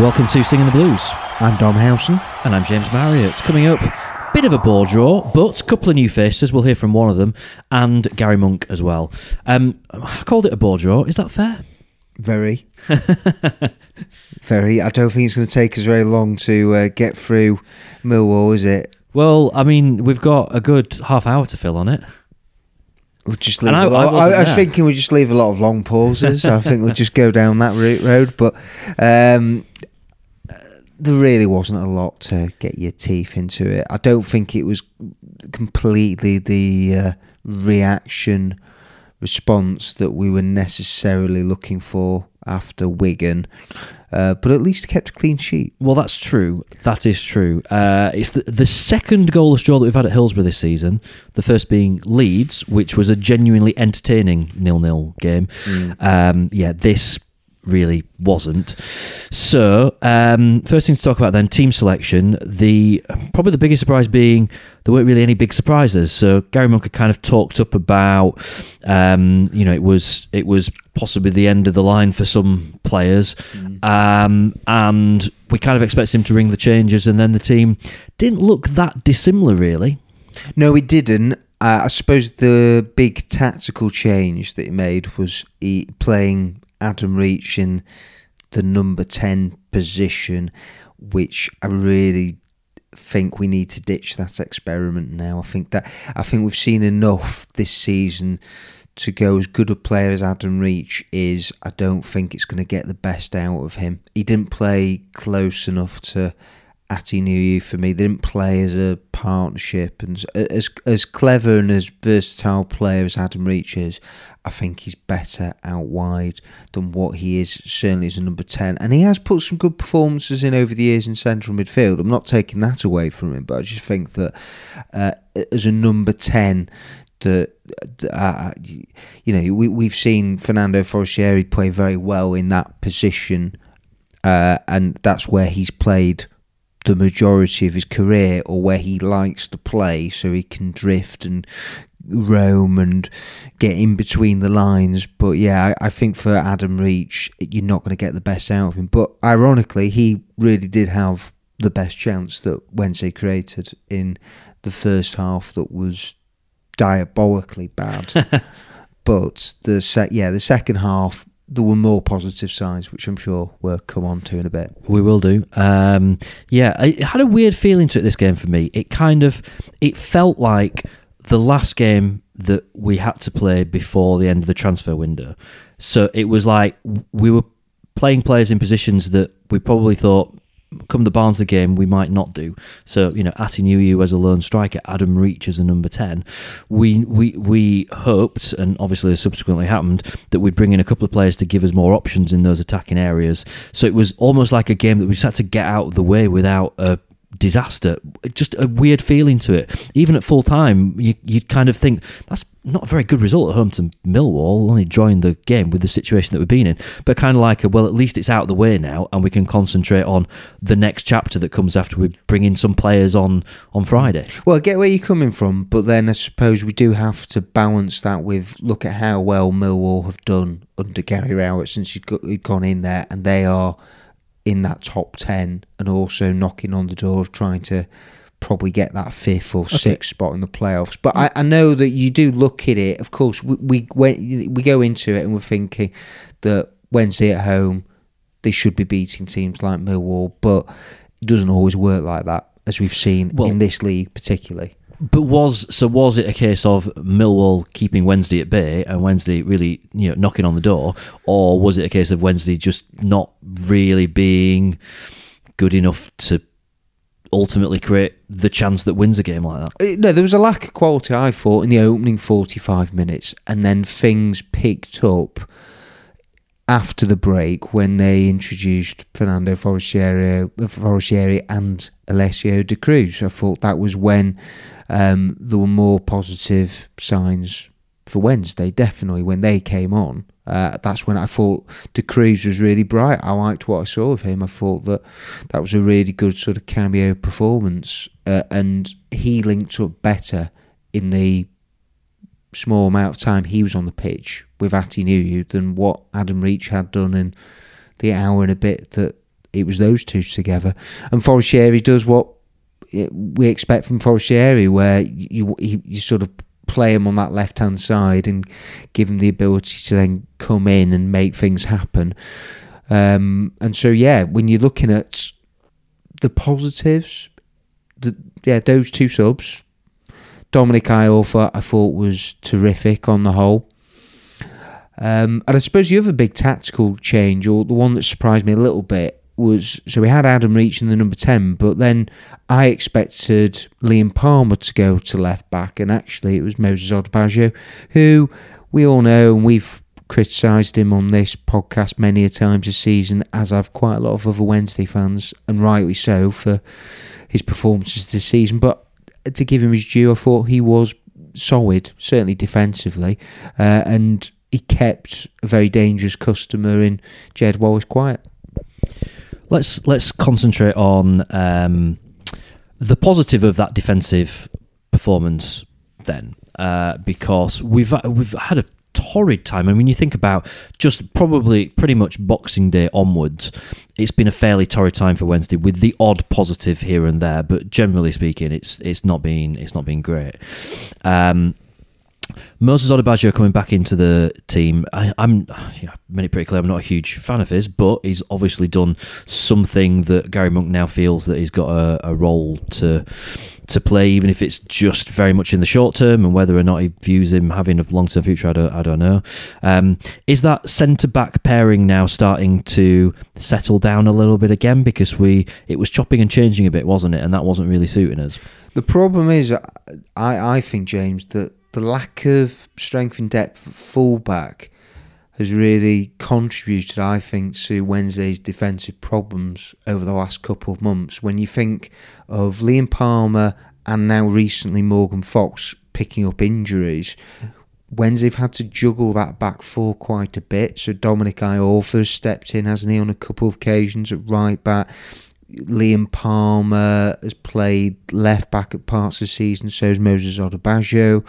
welcome to Singing the Blues. I'm Dom Howson. And I'm James Marriott. Coming up, bit of a bore draw, but a couple of new faces. We'll hear from one of them, and Gary Monk as well. Um, I called it a bore draw. Is that fair? Very. very. I don't think it's going to take us very long to uh, get through Millwall, is it? Well, I mean, we've got a good half hour to fill on it. We'll just leave. I, I, I, I was thinking we'd just leave a lot of long pauses. I think we'll just go down that route road, but um, there really wasn't a lot to get your teeth into it. I don't think it was completely the uh, reaction response that we were necessarily looking for after Wigan. Uh, but at least kept a clean sheet. Well, that's true. That is true. Uh, it's the, the second goalless draw that we've had at Hillsborough this season. The first being Leeds, which was a genuinely entertaining nil-nil game. Mm. Um, yeah, this really wasn't. So, um, first thing to talk about then team selection. The probably the biggest surprise being there weren't really any big surprises. So Gary Monk had kind of talked up about, um, you know, it was it was possibly the end of the line for some players, mm. um, and we kind of expected him to ring the changes, and then the team didn't look that dissimilar, really. No, it didn't. Uh, I suppose the big tactical change that he made was he playing Adam Reach in the number 10 position, which I really think we need to ditch that experiment now. I think that I think we've seen enough this season to go as good a player as Adam Reach is. I don't think it's going to get the best out of him. He didn't play close enough to Atdhe Nuhiu for me. They didn't play as a partnership, and as as clever and as versatile player as Adam Reach is, I think he's better out wide than what he is certainly as a number ten. And he has put some good performances in over the years in central midfield. I'm not taking that away from him, but I just think that uh, as a number ten, that uh, you know we we've seen Fernando Forestieri play very well in that position, uh, and that's where he's played the majority of his career or where he likes to play so he can drift and roam and get in between the lines. But yeah, I, I think for Adam Reach, you're not going to get the best out of him. But ironically, he really did have the best chance that Wednesday created in the first half that was diabolically bad. but the sec- yeah, the second half there were more positive signs, which I'm sure we'll come on to in a bit. We will do. Um, yeah, it had a weird feeling to it. This game for me, it kind of it felt like the last game that we had to play before the end of the transfer window. So it was like we were playing players in positions that we probably thought come the Barnsley game, we might not do. So, you know, Atdhe Nuhiu as a lone striker, Adam Reach as a number 10. We, we, we hoped, and obviously subsequently happened, that we'd bring in a couple of players to give us more options in those attacking areas. So it was almost like a game that we just had to get out of the way without a disaster. Just a weird feeling to it. Even at full time, you you'd kind of think that's not a very good result at home to Millwall, only drawing the game with the situation that we've been in. But kind of like, a, well, at least it's out of the way now, and we can concentrate on the next chapter that comes after we bring in some players on on Friday. Well, I get where you're coming from, but then I suppose we do have to balance that with look at how well Millwall have done under Gary Rowett since he'd gone in there, and they are in that top 10 and also knocking on the door of trying to probably get that fifth or sixth spot in the playoffs. But mm. I, I, know that you do look at it. Of course, we, we we go into it and we're thinking that Wednesday at home they should be beating teams like Millwall, but it doesn't always work like that, as we've seen well, in this league particularly. But was so was it a case of Millwall keeping Wednesday at bay and Wednesday really you know knocking on the door, or was it a case of Wednesday just not really being good enough to ultimately create the chance that wins a game like that? Uh, no, there was a lack of quality I thought in the opening forty-five minutes, and then things picked up after the break when they introduced Fernando Forestieri, Forestieri and Alessio Da Cruz. I thought that was when um, there were more positive signs for Wednesday, definitely, when they came on. Uh, that's when I thought Da Cruz was really bright. I liked what I saw of him. I thought that that was a really good sort of cameo performance, uh, and he linked up better in the small amount of time he was on the pitch with Atdhe Nuhiu than what Adam Reach had done in the hour and a bit that it was those two together. And Forestieri does what we expect from Forestieri, where you you, you sort of play him on that left hand side and give him the ability to then come in and make things happen. Um, and so, yeah, when you're looking at the positives, the, yeah, those two subs, Dominic Iorfa, I thought was terrific on the whole. Um, and I suppose the other big tactical change, or the one that surprised me a little bit, was so we had Adam Reach in the number 10, but then I expected Liam Palmer to go to left back, and actually it was Moses Odubajo, who we all know and we've criticised him on this podcast many a times this season, as have quite a lot of other Wednesday fans, and rightly so for his performances this season. But to give him his due, I thought he was solid, certainly defensively, uh, and he kept a very dangerous customer in Jed Wallace quiet. Let's let's concentrate on um, the positive of that defensive performance then, uh, because we've we've had a torrid time. I mean, you think about just probably pretty much Boxing Day onwards, it's been a fairly torrid time for Wednesday, with the odd positive here and there. But generally speaking, it's it's not been it's not been great. Um, Moses Odubajo coming back into the team. I, am yeah, made it pretty clear I'm not a huge fan of his, but he's obviously done something that Gary Monk now feels that he's got a, a role to to play, even if it's just very much in the short term, and whether or not he views him having a long term future, I don't, I don't know. Um, is that centre back pairing now starting to settle down a little bit again? Because we it was chopping and changing a bit, wasn't it? And that wasn't really suiting us. The problem is, I I think James that the lack of strength and depth at fullback has really contributed, I think, to Wednesday's defensive problems over the last couple of months. When you think of Liam Palmer and now recently Morgan Fox picking up injuries, Wednesday've had to juggle that back four quite a bit. So Dominic Iorfa has stepped in, hasn't he, on a couple of occasions at right back. Liam Palmer has played left back at parts of the season, so has Moses Odubajo.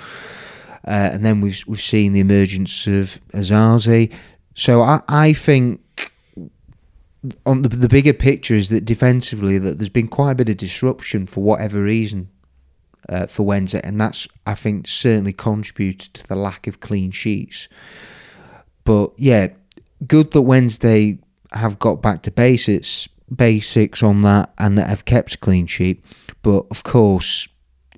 Uh, and then we've we've seen the emergence of Osaze. So I, I think on the, the bigger picture is that defensively that there's been quite a bit of disruption for whatever reason uh, for Wednesday, and that's I think certainly contributed to the lack of clean sheets. But yeah, good that Wednesday have got back to basics basics on that and that have kept a clean sheet. But of course,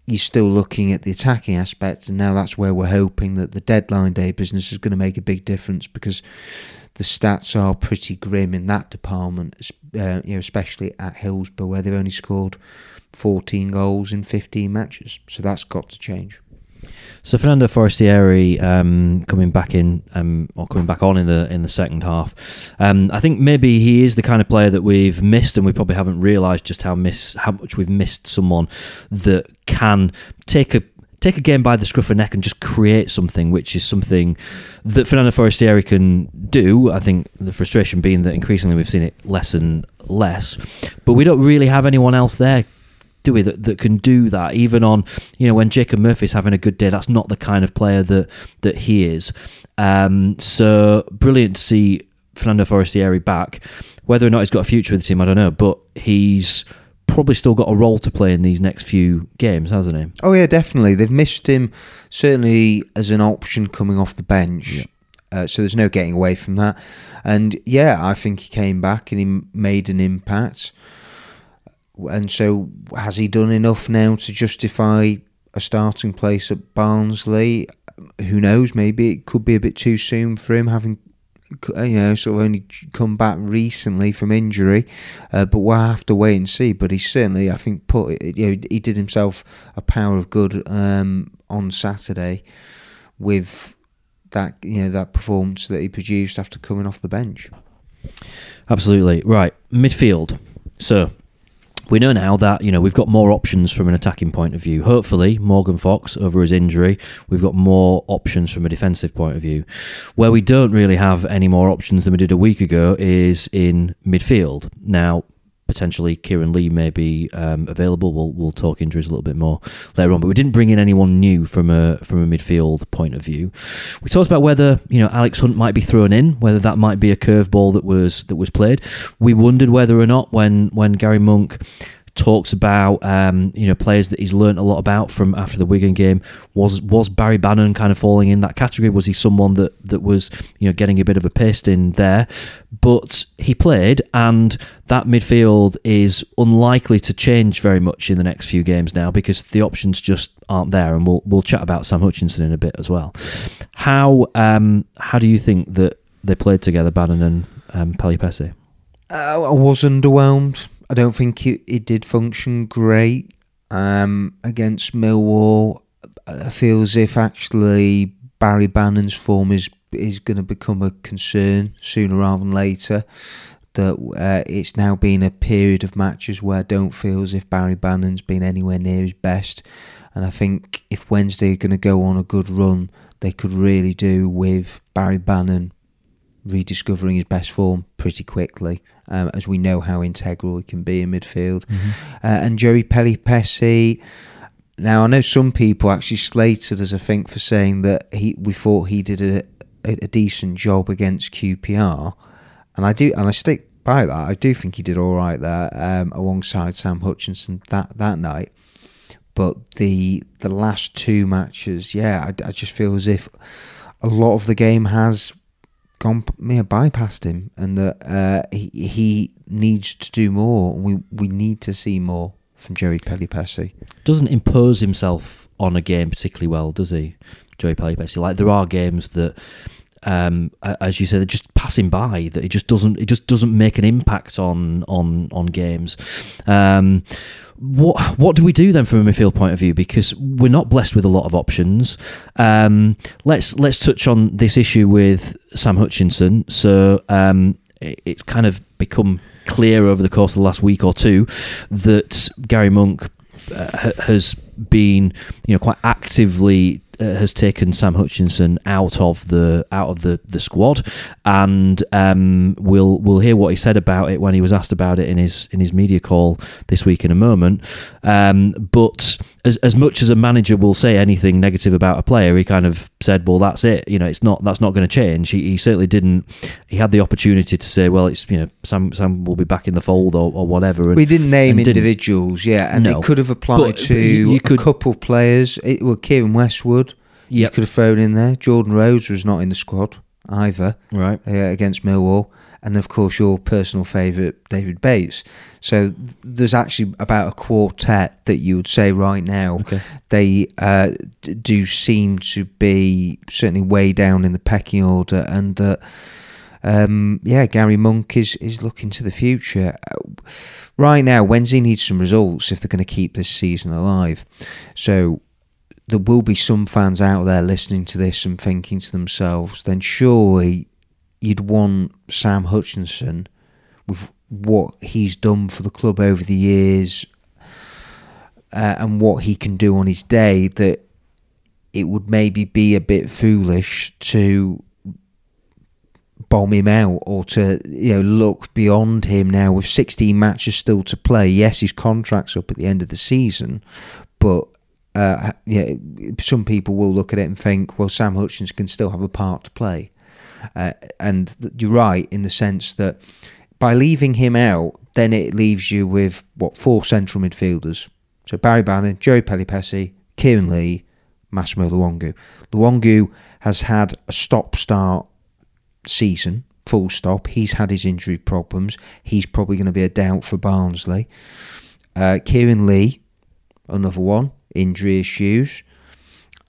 you're still looking at the attacking aspect, and now that's where we're hoping that the deadline day business is going to make a big difference because the stats are pretty grim in that department, uh, you know, especially at Hillsborough where they've only scored 14 goals in 15 matches. So that's got to change. So Fernando Forestieri um, coming back in um, or coming back on in the in the second half. Um, I think maybe he is the kind of player that we've missed, and we probably haven't realised just how miss how much we've missed someone that can take a take a game by the scruff of neck and just create something, which is something that Fernando Forestieri can do. I think the frustration being that increasingly we've seen it less and less, but we don't really have anyone else there do we that, that can do that even on you know when Jacob Murphy's having a good day that's not the kind of player that that he is um, so brilliant to see Fernando Forestieri back whether or not he's got a future with the team I don't know but he's probably still got a role to play in these next few games hasn't he oh yeah definitely they've missed him certainly as an option coming off the bench yeah. Uh, so there's no getting away from that. And yeah, I think he came back and he made an impact. And so, has he done enough now to justify a starting place at Barnsley? Who knows? Maybe it could be a bit too soon for him, having you know sort of only come back recently from injury. Uh, but we'll have to wait and see. But he certainly, I think, put you know he did himself a power of good um, on Saturday with that you know that performance that he produced after coming off the bench. Absolutely right. Midfield. So we know now that you know we've got more options from an attacking point of view. Hopefully, Morgan Fox over his injury, we've got more options from a defensive point of view. Where we don't really have any more options than we did a week ago is in midfield. Now, potentially Kieran Lee may be um, available. We'll we'll talk injuries a little bit more later on. But we didn't bring in anyone new from a from a midfield point of view. We talked about whether you know Alex Hunt might be thrown in, whether that might be a curveball that was that was played. We wondered whether or not when when Gary Monk talks about um, you know players that he's learnt a lot about from after the Wigan game. Was was Barry Bannan kind of falling in that category? Was he someone that that was you know getting a bit of a paste in there? But he played, and that midfield is unlikely to change very much in the next few games now because the options just aren't there. And we'll we'll chat about Sam Hutchinson in a bit as well. How um, how do you think that they played together, Bannon and um, Pelupessy? Uh, I was underwhelmed. I don't think it, it did function great um, against Millwall. I feel as if actually Barry Bannan's form is is going to become a concern sooner rather than later. That uh, it's now been a period of matches where I don't feel as if Barry Bannan's been anywhere near his best. And I think if Wednesday are going to go on a good run, they could really do with Barry Bannan rediscovering his best form pretty quickly, um, as we know how integral he can be in midfield. Mm-hmm. Uh, and Joey Pelupessy. Now I know some people actually slated us, I think, for saying that he we thought he did a, a, a decent job against QPR, and I do, and I stick by that. I do think he did all right there um, alongside Sam Hutchinson that that night. But the the last two matches, yeah, I, I just feel as if a lot of the game has gone may have bypassed him, and that uh, he he needs to do more. We we need to see more from Joey Pelupessy. Doesn't impose himself on a game particularly well, does he, Joey Pelupessy? Like there are games that. Um, as you said, they're just passing by. That it just doesn't. It just doesn't make an impact on on on games. Um, what what do we do then from a midfield point of view? Because we're not blessed with a lot of options. Um, let's let's touch on this issue with Sam Hutchinson. So um, it, it's kind of become clear over the course of the last week or two that Gary Monk uh, has been you know quite actively has taken Sam Hutchinson out of the out of the, the squad, and um, we'll we'll hear what he said about it when he was asked about it in his in his media call this week in a moment. Um, but as as much as a manager will say anything negative about a player, he kind of said, "Well, that's it. You know, it's not that's not going to change." He, he certainly didn't. He had the opportunity to say, "Well, it's you know, Sam Sam will be back in the fold or, or whatever." And, we didn't name individuals, didn't. yeah, and no. it could have applied but, to you, you could, a couple players. It well, Keiren Westwood. Yep. You could have thrown in there. Jordan Rhodes was not in the squad either. Right. Uh, against Millwall. And of course, your personal favourite, David Bates. So there's actually about a quartet that you would say right now. Okay. They uh, do seem to be certainly way down in the pecking order, and that. Um, yeah, Gary Monk is, is looking to the future. Right now, Wednesday needs some results if they're going to keep this season alive. So there will be some fans out there listening to this and thinking to themselves, then surely you'd want Sam Hutchinson with what he's done for the club over the years uh, and what he can do on his day that it would maybe be a bit foolish to bomb him out or to you know look beyond him now with 16 matches still to play yes his contract's up at the end of the season but uh, yeah, some people will look at it and think, well, Sam Hutchins can still have a part to play. Uh, and you're right in the sense that by leaving him out, then it leaves you with what four central midfielders. So Barry Bannan, Joey Pelupessy, Kieran Lee, Massimo Luongo. Luongo has had a stop-start season, full stop. He's had his injury problems. He's probably going to be a doubt for Barnsley. Uh, Kieran Lee, another one injury issues.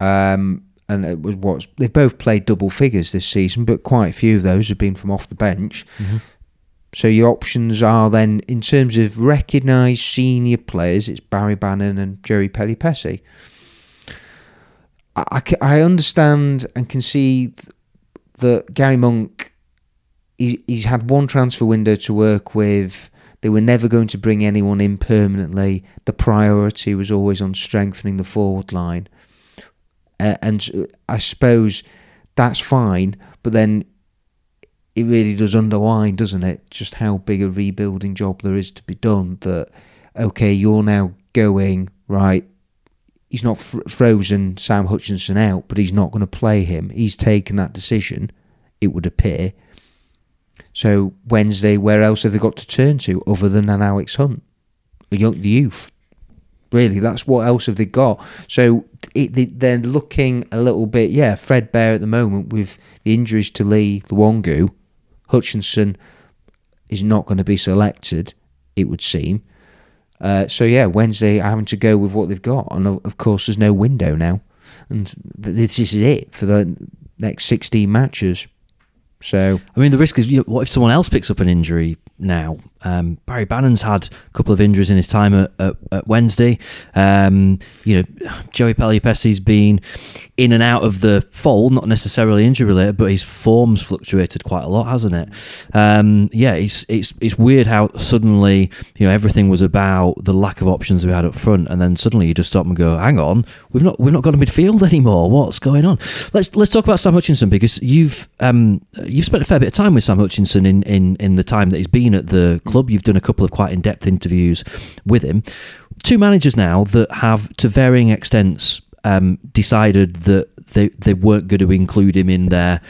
Um, and it was what they've both played double figures this season, but quite a few of those have been from off the bench. Mm-hmm. So your options are then, in terms of recognised senior players, it's Barry Bannan and Jerry Pelupessy. I, I, I understand and can see that Gary Monk, he, he's had one transfer window to work with they were never going to bring anyone in permanently. The priority was always on strengthening the forward line. Uh, and I suppose that's fine, but then it really does underline, doesn't it, just how big a rebuilding job there is to be done. That okay, you're now going right. He's not fr- frozen Sam Hutchinson out, but he's not going to play him. He's taken that decision. It would appear. So Wednesday, where else have they got to turn to other than an Alex Hunt, the youth? Really, that's what else have they got? So it, they, they're looking a little bit, yeah, threadbare at the moment with the injuries to Lee Luongo. Hutchinson is not going to be selected, it would seem. Uh, so yeah, Wednesday having to go with what they've got, and of of course there's no window now, and this is it for the next 16 matches. So I mean, the risk is, you know, what if someone else picks up an injury now? Um, Barry Bannan's had a couple of injuries in his time at, at, at Wednesday. Um, you know, Joey Pelupessy's been in and out of the fold, not necessarily injury related, but his form's fluctuated quite a lot, hasn't it? Um, yeah, it's it's it's weird how suddenly you know everything was about the lack of options we had up front, and then suddenly you just stop and go, "Hang on, we've not we've not got a midfield anymore. What's going on?" Let's let's talk about Sam Hutchinson because you've um, you've spent a fair bit of time with Sam Hutchinson in, in, in the time that he's been at the club. You've done a couple of quite in depth interviews with him. Two managers now that have, to varying extents, um, decided that they, they weren't going to include him in their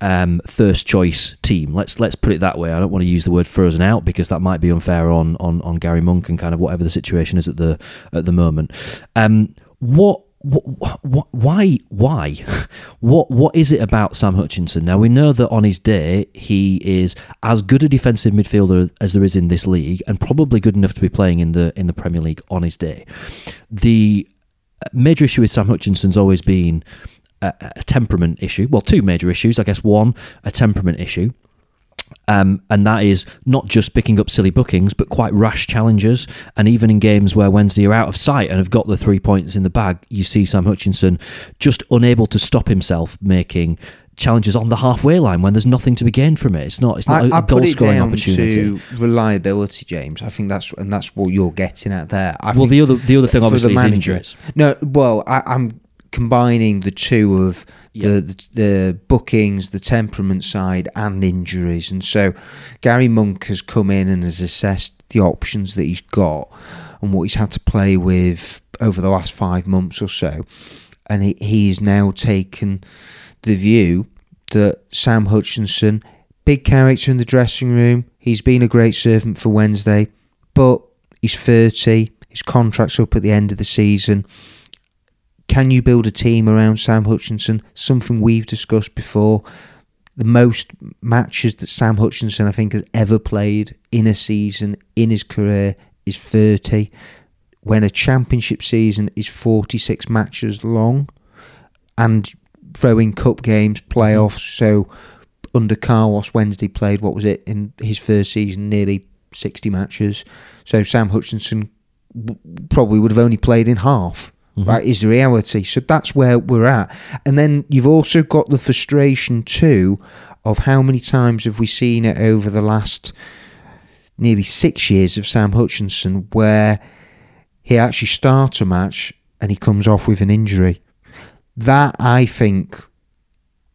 um, first choice team. Let's let's put it that way. I don't want to use the word frozen out because that might be unfair on on, on Gary Monk and kind of whatever the situation is at the at the moment. Um, what why why? What what is it about Sam Hutchinson? Now we know that on his day he is as good a defensive midfielder as there is in this league and probably good enough to be playing in the in the Premier League on his day. The uh, major issue with Sam Hutchinson's always been a, a temperament issue. Well two major issues I guess one a temperament issue um, and that is not just picking up silly bookings, but quite rash challenges. And even in games where Wednesday are out of sight and have got the three points in the bag, you see Sam Hutchinson just unable to stop himself making challenges on the halfway line when there's nothing to be gained from it. It's not. It's not I, a I goal scoring opportunity. to reliability, James. I think that's and that's what you're getting at there. I well, the other the other thing obviously the is manager. injuries. No, well, I, I'm combining the two of The, the the bookings, the temperament side, and injuries. And so, Gary Monk has come in and has assessed the options that he's got and what he's had to play with over the last five months or so, and he, he's now taken the view that Sam Hutchinson, big character in the dressing room, he's been a great servant for Wednesday, but he's 30, his contract's up at the end of the season. Can you build a team around Sam Hutchinson? Something we've discussed before. The most matches that Sam Hutchinson, I think, has ever played in a season in his career is 30. When a championship season is 46 matches long, and throwing cup games, playoffs. Mm-hmm. So under Carlos, Wednesday played what was it in his first season, nearly sixty matches. So Sam Hutchinson probably would have only played in half. Mm-hmm. Right, is the reality. So that's where we're at. And then you've also got the frustration too of how many times have we seen it over the last nearly six years of Sam Hutchinson where he actually starts a match and he comes off with an injury. That I think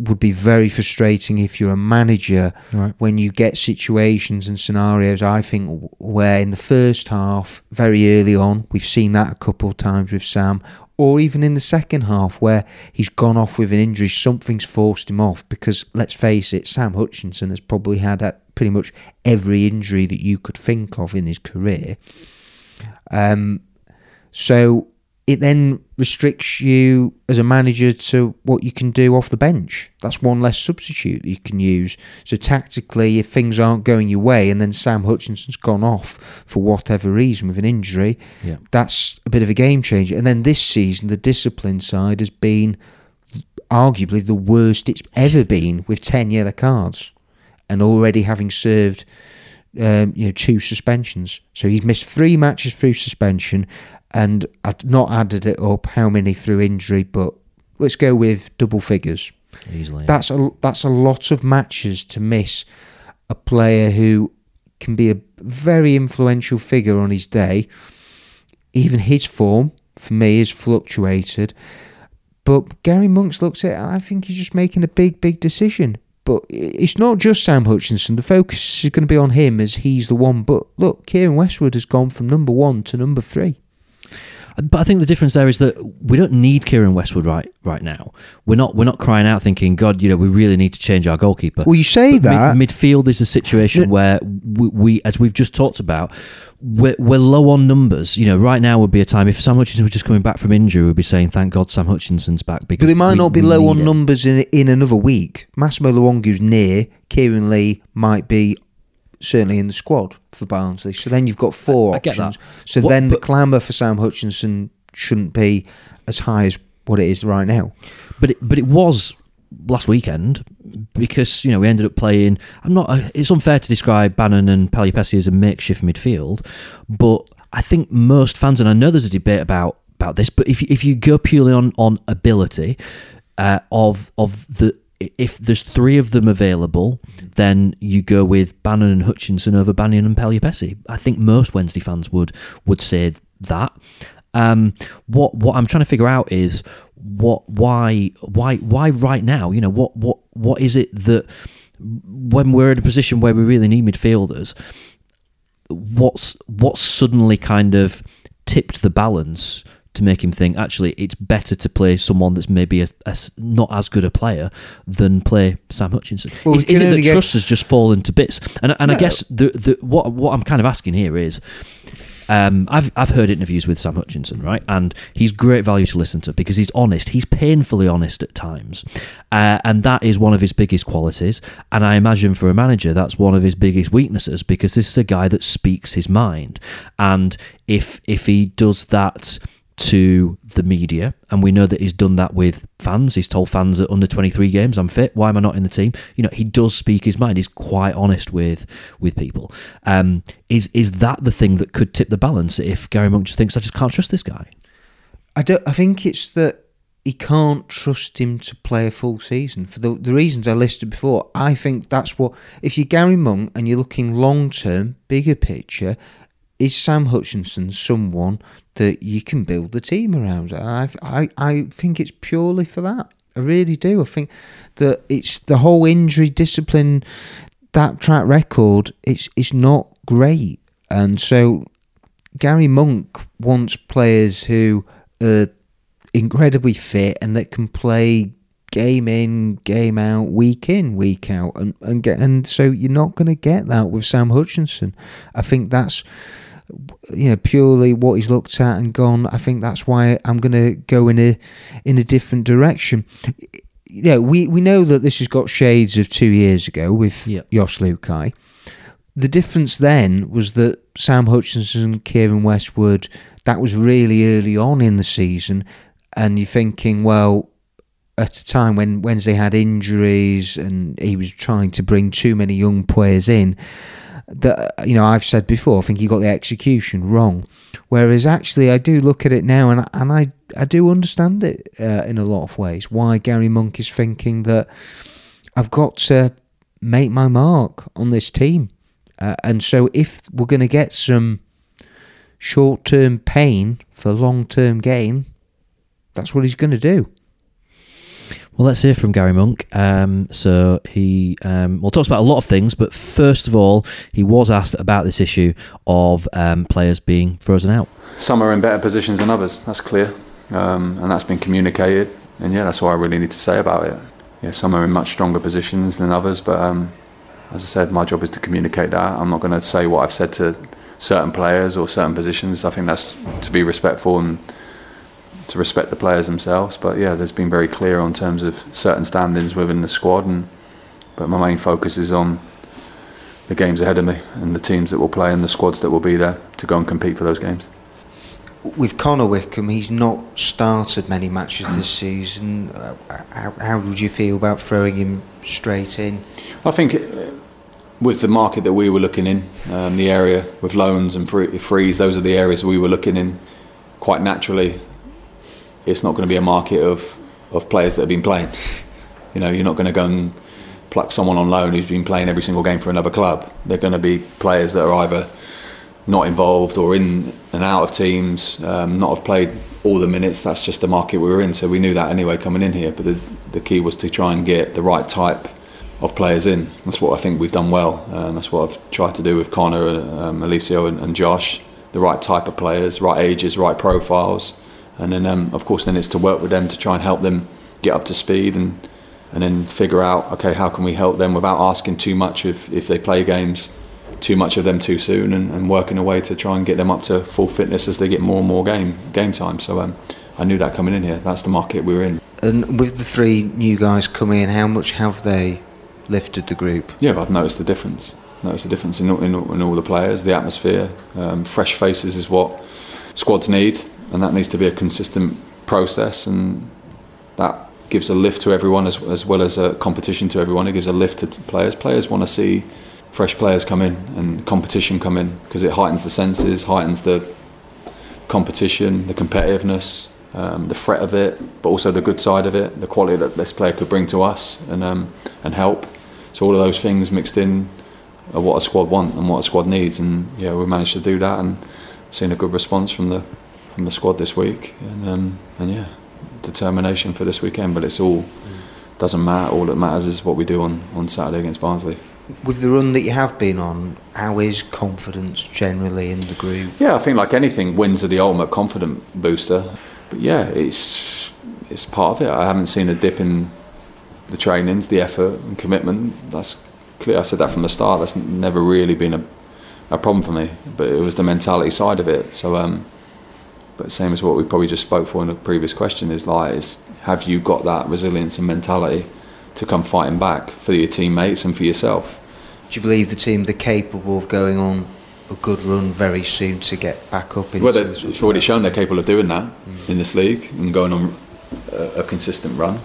would be very frustrating if you're a manager Right. when you get situations and scenarios. I think where in the first half, very early on, we've seen that a couple of times with Sam, or even in the second half where he's gone off with an injury, something's forced him off. Because let's face it, Sam Hutchinson has probably had pretty much every injury that you could think of in his career. Um, so it then restricts you as a manager to what you can do off the bench. That's one less substitute that you can use. So tactically, if things aren't going your way, and then Sam Hutchinson's gone off for whatever reason with an injury, Yeah. that's a bit of a game changer. And then this season, the discipline side has been arguably the worst it's ever been with 10 yellow cards and already having served um, you know two suspensions. So he's missed three matches through suspension and I'd not added it up how many through injury, but let's go with double figures. Easily. That's a that's a lot of matches to miss a player who can be a very influential figure on his day. Even his form for me is fluctuated. But Gary Monk's looked at it, and I think he's just making a big, big decision. But it's not just Sam Hutchinson. The focus is going to be on him as he's the one. But look, Keiren Westwood has gone from number one to number three. But I think the difference there is that we don't need Keiren Westwood right right now. We're not we're not crying out thinking, God, you know, we really need to change our goalkeeper. Well, you say But that. mid- midfield is a situation where we, we, as we've just talked about, we're, we're low on numbers. You know, right now would be a time if Sam Hutchinson was just coming back from injury, we'd be saying, "Thank God Sam Hutchinson's back." Because but they might we- not be low on it. numbers in in another week. Massimo Luongo's near. Kieran Lee might be certainly in the squad for Barnsley. So then you've got four I get options. So What- then the clamour for Sam Hutchinson shouldn't be as high as what it is right now. But it, but it was last weekend because you know we ended up playing. I'm not. uh, It's unfair to describe Bannan and Pelupessy as a makeshift midfield, but I think most fans, and I know there's a debate about about this, but if if you go purely on on ability uh, of of the if there's three of them available, then you go with Bannan and Hutchinson over Bannan and Pelupessy. I think most Wednesday fans would would say that. Um, what what I'm trying to figure out is what why why why right now? You know what what what is it that when we're in a position where we really need midfielders, what's what's suddenly kind of tipped the balance to make him think actually it's better to play someone that's maybe a, a not as good a player than play Sam Hutchinson. Well, is is it that get- trust has just fallen to bits? And and I guess the the what what I'm kind of asking here is. Um, I've I've heard interviews with Sam Hutchinson, right, and he's great value to listen to because he's honest. He's painfully honest at times, uh, and that is one of his biggest qualities. And I imagine for a manager, that's one of his biggest weaknesses because this is a guy that speaks his mind. And if if he does that to the media, and we know that he's done that with fans. He's told fans at under twenty three games, "I'm fit. Why am I not in the team?" You know, he does speak his mind. He's quite honest with with people. Um, is is that the thing that could tip the balance if Gary Monk just thinks I just can't trust this guy? I don't. I think it's that he can't trust him to play a full season for the the reasons I listed before. I think that's what if you're Gary Monk and you're looking long term, bigger picture. Is Sam Hutchinson someone that you can build the team around? And I, I, I think it's purely for that. I really do. I think that it's the whole injury discipline, that track record. It's it's not great, and so Gary Monk wants players who are incredibly fit and that can play game in, game out, week in, week out, and and get and so you're not going to get that with Sam Hutchinson. I think that's you know purely what he's looked at and gone. I think that's why I'm going to go in a in a different direction. You know, we we know that this has got shades of two years ago with Yeah. Jos Luhukay. The difference then was that Sam Hutchinson, Keiren Westwood, that was really early on in the season, and you're thinking, well, at a time when Wednesday had injuries and he was trying to bring too many young players in, that you know I've said before, I think he got the execution wrong. Whereas actually, I do look at it now, and and I I do understand it uh, in a lot of ways. Why Gary Monk is thinking that I've got to make my mark on this team, uh, and so if we're going to get some short term pain for long term gain, that's what he's going to do. Well, let's hear from Gary Monk. Um, so he um, well talks about a lot of things, but first of all, he was asked about this issue of um, players being frozen out. Some are in better positions than others. That's clear, um, and that's been communicated. And yeah, that's all I really need to say about it. Yeah, some are in much stronger positions than others, but um, as I said, my job is to communicate that. I'm not going to say what I've said to certain players or certain positions. I think that's to be respectful and to respect the players themselves. But yeah, there's been very clear on terms of certain standings within the squad, and but my main focus is on the games ahead of me and the teams that will play and the squads that will be there to go and compete for those games. with Connor Wickham, he's not started many matches this season. Uh, how, how would you feel about throwing him straight in? I think uh, with the market that we were looking in, um, the area with loans and free, frees, those are the areas we were looking in. Quite naturally, it's not going to be a market of, of players that have been playing. You know, you're not going to go and pluck someone on loan who's been playing every single game for another club. They're going to be players that are either not involved or in and out of teams, um, not have played all the minutes. That's just the market we were in, so we knew that anyway coming in here. But the, the key was to try and get the right type of players in. That's what I think we've done well. Um, that's what I've tried to do with Connor, um, Alessio, and, and, Josh. The right type of players, right ages, right profiles, and then um, of course then it's to work with them to try and help them get up to speed and and then figure out okay how can we help them without asking too much if if they play games too much of them too soon and, and working a way to try and get them up to full fitness as they get more and more game game time. So um, I knew that coming in here. That's the market we were in. And with the three new guys coming in, how much have they lifted the group? Yeah, I've noticed the difference. Noticed the difference in, in, in all the players, the atmosphere. Um, fresh faces is what squads need, and that needs to be a consistent process, and that gives a lift to everyone as, as well as a competition to everyone. It gives a lift to players. Players want to see fresh players come in and competition come in because it heightens the senses, heightens the competition, the competitiveness, um, the threat of it, but also the good side of it, the quality that this player could bring to us and um, and help. So all of those things mixed in are what a squad want and what a squad needs, and yeah, we managed to do that and seen a good response from the from the squad this week, and um, and yeah, determination for this weekend. But it's all doesn't matter. All that matters is what we do on on Saturday against Barnsley with the run that you have been on, how is confidence generally in the group? Yeah, I think like anything, wins are the ultimate confident booster. But yeah, it's it's part of it. I haven't seen a dip in the trainings, the effort and commitment. That's clear. I said that from the start. That's never really been a, a problem for me. But it was the mentality side of it. So, um, but same as what we probably just spoke for in the previous question is like, is have you got that resilience and mentality? to come fighting back for your teammates and for yourself. Do you believe the team are capable of going on a good run very soon to get back up into? Well, they've already shown they're capable of doing that mm. in this league and going on a, a, consistent run,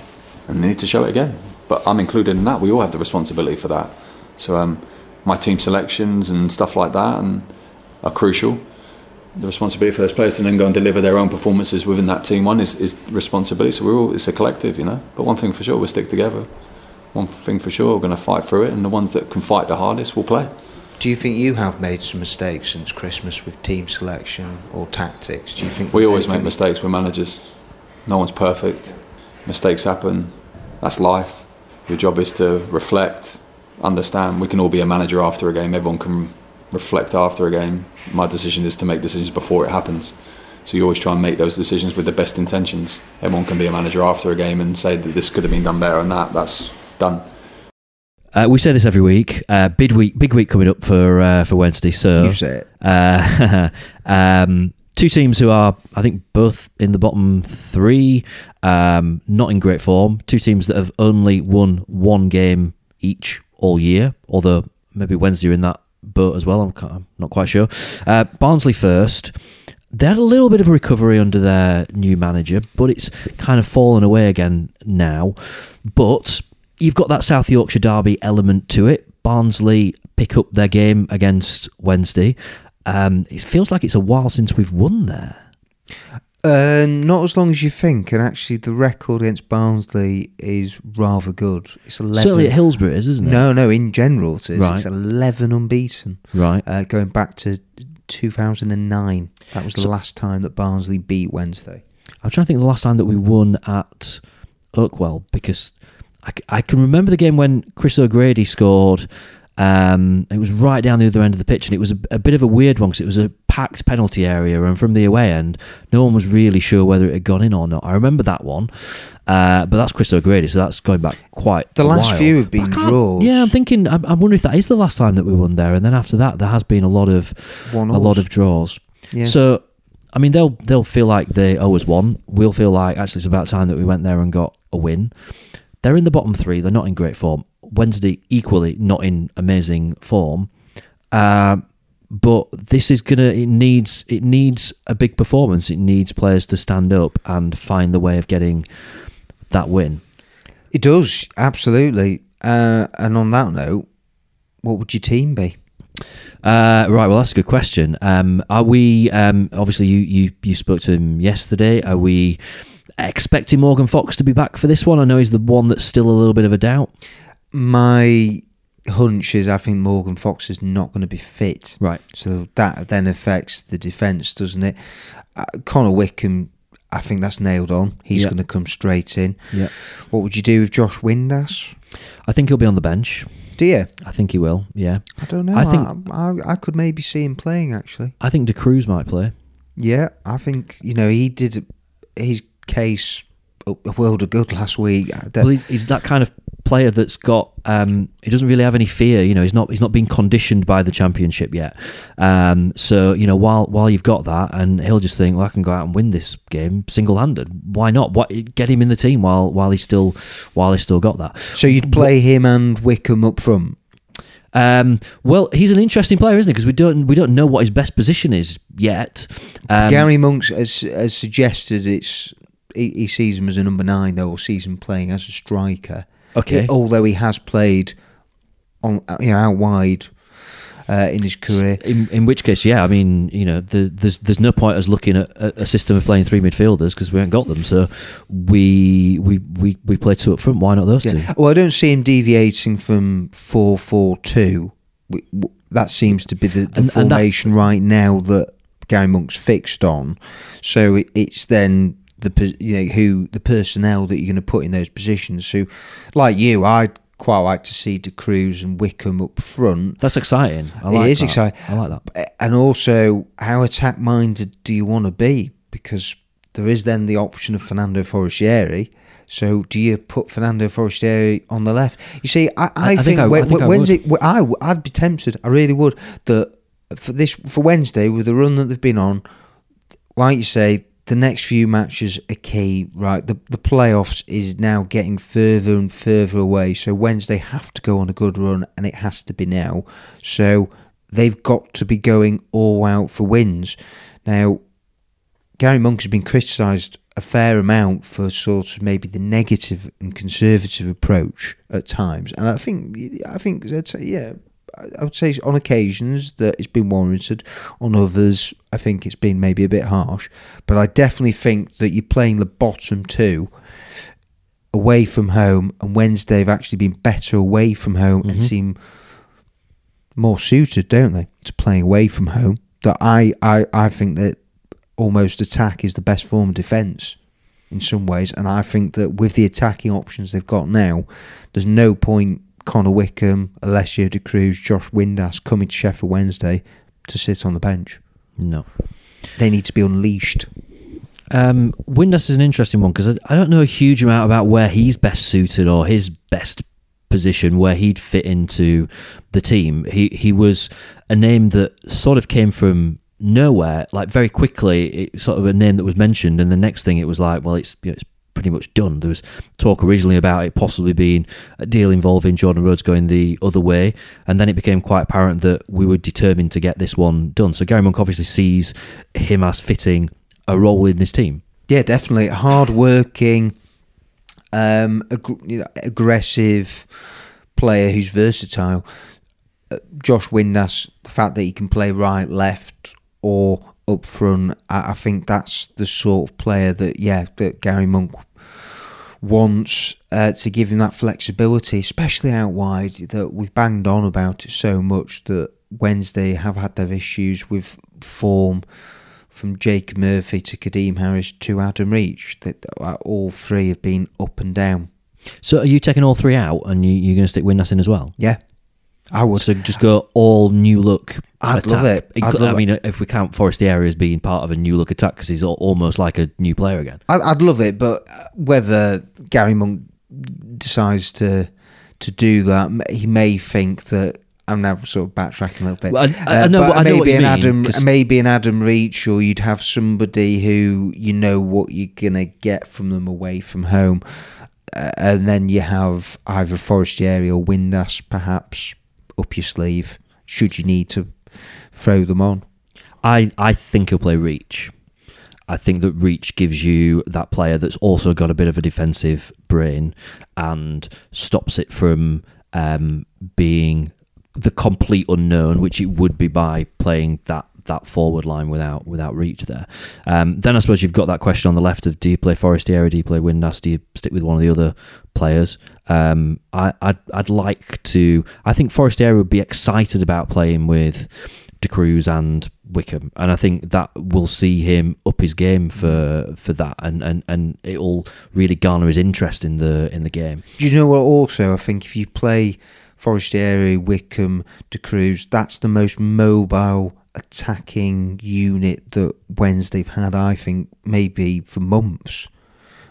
and they need to show it again. But I'm included in that. We all have the responsibility for that. So um, my team selections and stuff like that and are crucial. The responsibility for those players to then go and deliver their own performances within that team one is, is responsibility. So we're all it's a collective, you know. But one thing for sure, we'll stick together one thing for sure, we're going to fight through it, and the ones that can fight the hardest will play. Do you think you have made some mistakes since Christmas with team selection or tactics? Do you think we always make mistakes? We're managers. No one's perfect. Mistakes happen. That's life. Your job is to reflect, understand. We can all be a manager after a game. Everyone can reflect after a game. My decision is to make decisions before it happens. So you always try and make those decisions with the best intentions. Everyone can be a manager after a game and say that this could have been done better and that. That's done. Uh, we say this every week. Uh, big week, big week coming up for uh, for Wednesday. So you say it. Uh, um, two teams who are, I think, both in the bottom three, um, not in great form. Two teams that have only won one game each all year. Although maybe Wednesday are in that boat as well. I'm, I'm not quite sure. Uh, Barnsley first. They had a little bit of a recovery under their new manager, but it's kind of fallen away again now. But you've got that South Yorkshire derby element to it. Barnsley pick up their game against Wednesday. Um, it feels like it's a while since we've won there. Uh, not as long as you think, and actually, the record against Barnsley is rather good. It's eleven. Certainly at Hillsborough, is, isn't it? No, no. In general, it is. Right. It's eleven unbeaten. Right. Uh, going back to two thousand and nine, that was the so, last time that Barnsley beat Wednesday. I'm trying to think the last time that we won at Oakwell because I, I can remember the game when Chris O'Grady scored. Um, it was right down the other end of the pitch, and it was a, a bit of a weird one because it was a packed penalty area, and from the away end, no one was really sure whether it had gone in or not. I remember that one, uh, but that's Chris O'Grady, so that's going back quite. The last while. few have been draws. Yeah, I'm thinking. I'm, I'm, wondering if that is the last time that we won there, and then after that, there has been a lot of one a lot of draws. Yeah. So, I mean, they'll they'll feel like they always won. We'll feel like actually it's about time that we went there and got a win. They're in the bottom three. They're not in great form. Wednesday equally not in amazing form. Uh, but this is gonna. It needs. It needs a big performance. It needs players to stand up and find the way of getting that win. It does absolutely. Uh, and on that note, what would your team be? Uh, right. Well, that's a good question. Um, are we? Um, obviously, you, you you spoke to him yesterday. Are we? Expecting Morgan Fox to be back for this one? I know he's the one that's still a little bit of a doubt. My hunch is I think Morgan Fox is not going to be fit. Right. So that then affects the defence, doesn't it? Uh, Connor Wickham, I think that's nailed on. He's Yeah. going to come straight in. Yeah. What would you do with Josh Windass? I think he'll be on the bench. Do you? I think he will. Yeah. I don't know. I I think- think I, I, could maybe see him playing actually. I think De Cruz might play. Yeah, I think you know he did his case a world of good last week. Well, he's, he's that kind of player that's got. Um, he doesn't really have any fear. You know, he's not. He's not been conditioned by the championship yet. Um, so you know, while while you've got that, and he'll just think, well, I can go out and win this game single handed. Why not? What get him in the team while while he's still while he's still got that. so you'd play him and Wickham up front. Um, well, he's an interesting player, isn't he? Because we don't we don't know what his best position is yet. Um, Gary Monks has, has suggested it's he, he sees him as a number nine though, or sees him playing as a striker. Okay. Although he has played on you know out wide uh, in his career. In, in which case, yeah, I mean, you know, the, there's there's no point us looking at a, system of playing three midfielders because we haven't got them. So we we we we play two up front. Why not those two? Well, I don't see him deviating from four four two. W- w- That seems to be the, the And- and that- formation right now that Gary Monk's fixed on. So it, it's then the you know who the personnel that you're going to put in those positions. So, like you, I'd quite like to see Da Cruz and Wickham up front. That's exciting. I like is that. exciting. I like that. Eh, and also, how attack minded do you want to be? Because there is then the option of Fernando Forestieri. So, do you put Fernando Forestieri on the left? You see, I, I, I think, think I- when, think I when's it? I, I'd be tempted. I really would. That for this for Wednesday with the run that they've been on, like you say, the next few matches are key. Right, the the playoffs is now getting further and further away. So Wednesday have to go on a good run, and it has to be now. So they've got to be going all out for wins. Now, Gary Monk has been criticised a fair amount for sort of maybe the negative and conservative approach at times, and I think I think that's yeah. I would say on occasions that it's been warranted. On others, I think it's been maybe a bit harsh. But I definitely think that you're playing the bottom two away from home, and Wednesday have actually been better away from home and mm-hmm. seem more suited, don't they, to playing away from home. That I, I, I think that almost attack is the best form of defence in some ways, and I think that with the attacking options they've got now, there's no point Connor Wickham, Alessio Da Cruz, Josh Windass coming to Sheffield Wednesday to sit on the bench. No. They need to be unleashed. Um, Windass is an interesting one because I, I don't know a huge amount about where he's best suited or his best position where he'd fit into the team. He he was a name that sort of came from nowhere, like very quickly. It sort of a name that was mentioned, and the next thing it was like, well, it's you know, it's pretty much done. There was talk originally about it possibly being a deal involving Jordan Rhodes going the other way, and then it became quite apparent that we were determined to get this one done. So Gary Monk obviously sees him as fitting a role in this team. Yeah, definitely. Hard working, um, ag- you know, aggressive player who's versatile. Uh, Josh Windass, the fact that he can play right, left, or up front, I, I think that's the sort of player that, yeah, that Gary Monk wants uh, to give him that flexibility, especially out wide. That we've banged on about it so much that Wednesday have had their issues with form from Jake Murphy to Kadeem Harris to Adam Reach. That all three have been up and down. So are you taking all three out and you, you're going to stick Windass in as well? Yeah, I would. So just go all new look. I'd attack. love it. I'd love I mean, if we count Forestieri as being part of a new look attack because he's al- almost like a new player again. I'd, I'd love it, but uh, whether Gary Monk decides to to do that, he may think that. I'm now sort of backtracking a little bit. Well, I- know but what- I know maybe what you an mean, Adam, 'cause- maybe an Adam Reach, or you'd have somebody who you know what you're gonna get from them away from home, uh, and then you have either Forestieri or Windass perhaps up your sleeve should you need to throw them on. I, I think he'll play Reach. I think that Reach gives you that player that's also got a bit of a defensive brain and stops it from um, being the complete unknown, which it would be by playing that that forward line without without Reach there. Um, then I suppose you've got that question on the left of do you play Forestieri, do you play Windass, do you stick with one of the other players? Um, I, I'd, I'd like to. I think Forestieri would be excited about playing with Da Cruz and Wickham, and I think that will see him up his game for for that, and, and, and it'll really garner his interest in the in the game. Do you know what? Also, I think if you play Forestieri, Wickham, Da Cruz, that's the most mobile attacking unit that Wednesday have had. I think maybe for months.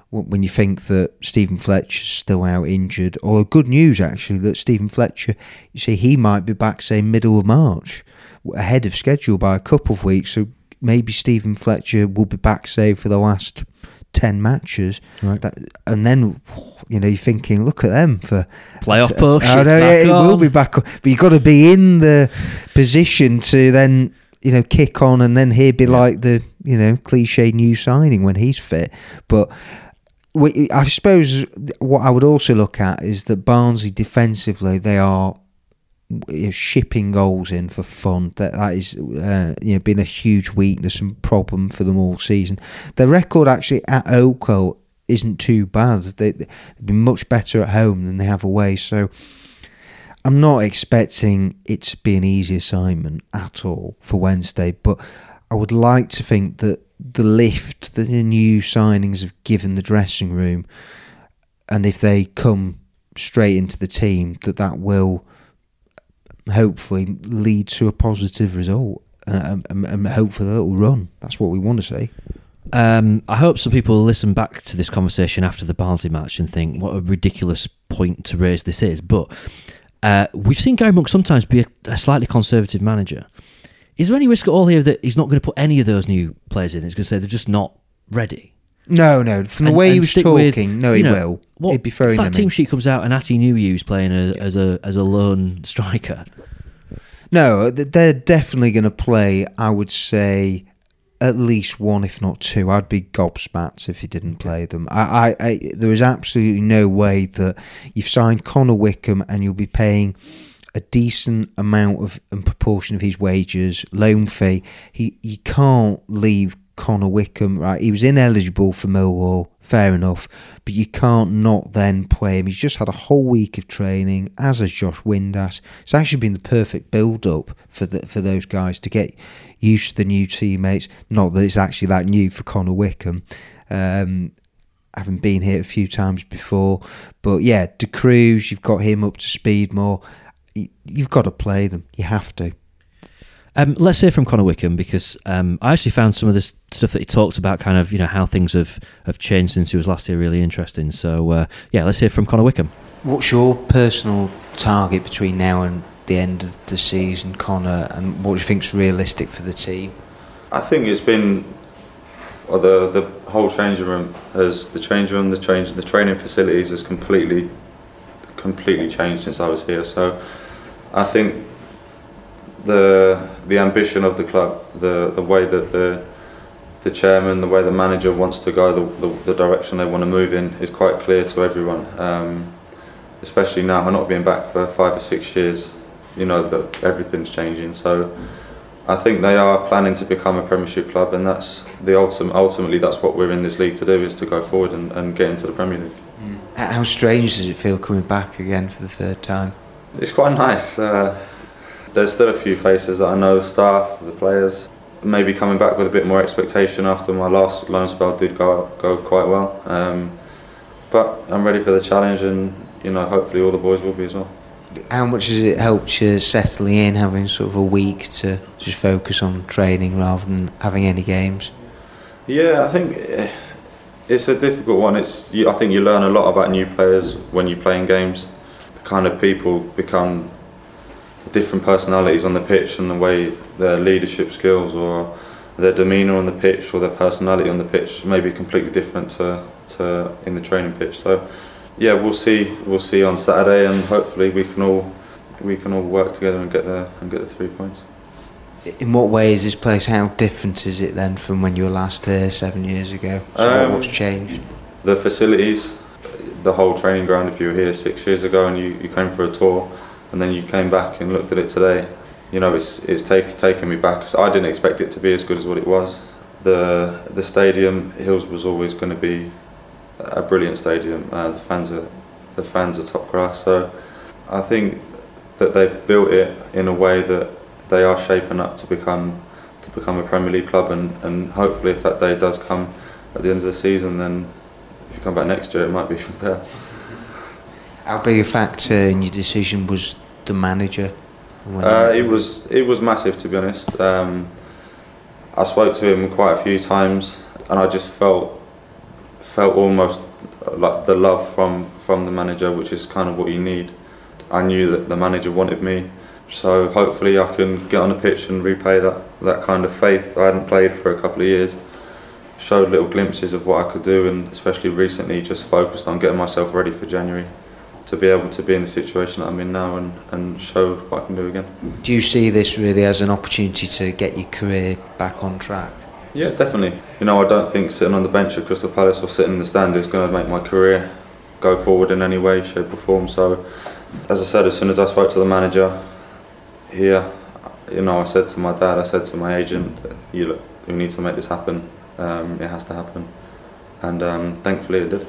When you think that Stephen Fletcher's still out injured, or good news actually that Stephen Fletcher, you see, he might be back say middle of March ahead of schedule by a couple of weeks. So maybe Stephen Fletcher will be back, say, for the last 10 matches. Right. That, and then, you know, you're thinking, look at them for Playoff I push. know, yeah, it on. will be back on. But you've got to be in the position to then, you know, kick on and then he'd be Yeah. like the, you know, cliche new signing when he's fit. But we, I suppose what I would also look at is that Barnsley defensively, they are shipping goals in for fun. That that is uh, you know been a huge weakness and problem for them all season. Their record actually at Oakwell isn't too bad. They, they've been much better at home than they have away. So I'm not expecting it to be an easy assignment at all for Wednesday. But I would like to think that the lift that the new signings have given the dressing room, and if they come straight into the team, that that will hopefully lead to a positive result uh, and, and hopefully a little run. That's what we want to see. Um, I hope some people listen back to this conversation after the Barnsley match and think what a ridiculous point to raise this is. But uh, we've seen Gary Monk sometimes be a, a slightly conservative manager. Is there any risk at all here that he's not going to put any of those new players in? He's going to say they're just not ready. No, no. From the And- way he was talking, with, no, he you know, will. What, He'd be if that team in. sheet comes out and Atdhe Nuhiu's playing a, as a as a lone striker. No, they're definitely going to play. I would say at least one, if not two. I'd be gobsmacked if he didn't play them. I, I, I there is absolutely no way that you've signed Connor Wickham and you'll be paying a decent amount of and proportion of his wages, loan fee. He you can't leave Connor Wickham right. He was ineligible for Millwall. Fair enough, but you can't not then play him. He's just had a whole week of training, as has Josh Windass. It's actually been the perfect build-up for the, for those guys to get used to the new teammates. Not that it's actually that new for Connor Wickham, um, having been here a few times before. But yeah, Da Cruz, you've got him up to speed more. You've got to play them. You have to. Um, let's hear from Connor Wickham because um, I actually found some of this stuff that he talked about, kind of you know how things have, have changed since he was last here, really interesting. So uh, yeah, let's hear from Connor Wickham. What's your personal target between now and the end of the season, Connor, and what do you think's realistic for the team? I think it's been well, the the whole changing room has the changing room, the change, the training facilities has completely completely changed since I was here. So I think the the ambition of the club, the the way that the the chairman, the way the manager wants to go, the, the, the direction they want to move in is quite clear to everyone. Um, especially now, I'm not being back for five or six years, you know that everything's changing. So. I think they are planning to become a Premiership club, and that's the ultimate. Ultimately, that's what we're in this league to do: is to go forward and, and get into the Premier League. H- How strange does it feel coming back again for the third time? It's quite nice. Uh, there's still a few faces that I know, staff, the players. Maybe coming back with a bit more expectation after my last loan spell did go go quite well. Um, but I'm ready for the challenge, and you know, hopefully all the boys will be as well. How much has it helped you settling in, having sort of a week to just focus on training rather than having any games? Yeah, I think eh, it's a difficult one. It's you, I think you learn a lot about new players when you're playing games. The kind of people become different personalities on the pitch and the way their leadership skills or their demeanour on the pitch or their personality on the pitch may be completely different to, to in the training pitch. So yeah, we'll see. We'll see on Saturday, and hopefully we can all we can all work together and get the and get the three points. In what way is this place? How different is it then from when you were last here seven years ago? So Um, what's changed? the facilities, the whole training ground. If you were here six years ago and you, you came for a tour, and then you came back and looked at it today, you know it's it's take, taken me back. I didn't expect it to be as good as what it was. The the stadium Hills was always going to be a brilliant stadium. Uh, the fans are the fans are top class. So I think that they've built it in a way that they are shaping up to become to become a Premier League club, and, and hopefully, if that day does come at the end of the season, then if you come back next year, it might be even better. How big a factor in your decision was the manager? Uh, it was it was massive to be honest. Um, I spoke to him quite a few times, and I just felt felt almost like the love from from the manager, which is kind of what you need. I knew that the manager wanted me, so hopefully I can get on the pitch and repay that that kind of faith. I hadn't played for a couple of years. Showed little glimpses of what I could do, and especially recently, just focused on getting myself ready for January to be able to be in the situation that I'm in now and, and show what I can do again. Do you see this really as an opportunity to get your career back on track? Yeah, definitely. You know, I don't think sitting on the bench at Crystal Palace or sitting in the stand is going to make my career go forward in any way, shape, or form. So, as I said, as soon as I spoke to the manager here, you know, I said to my dad, I said to my agent, you look, we need to make this happen. Um, it has to happen, and um, thankfully it did.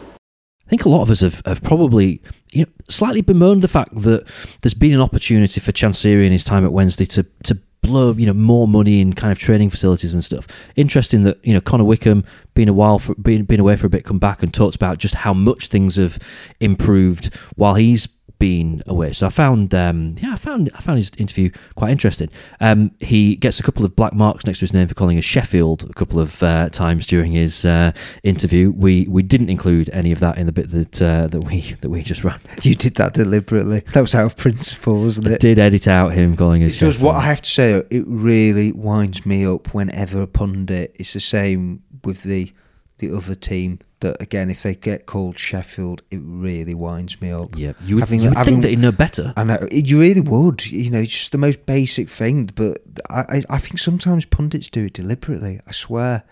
I think a lot of us have, have probably you know, slightly bemoaned the fact that there's been an opportunity for Chansiri in his time at Wednesday to to blow you know more money in kind of training facilities and stuff. Interesting that you know Connor Wickham been a while for been been away for a bit, come back and talked about just how much things have improved while he's been away. So I found um, yeah I found I found his interview quite interesting. Um, he gets a couple of black marks next to his name for calling us Sheffield a couple of uh, times during his uh, interview. We we didn't include any of that in the bit that uh, that we that we just ran. You did that deliberately. That was out of principle, wasn't I it? did edit out him calling us. It does. What I have to say, it really winds me up whenever a pundit. It's the same with the the other team. That again, if they get called Sheffield, it really winds me up. Yeah, you would, Having- you would having- think that he'd know better. I know you really would. You know, it's just the most basic thing. But I, I, I think sometimes pundits do it deliberately. I swear,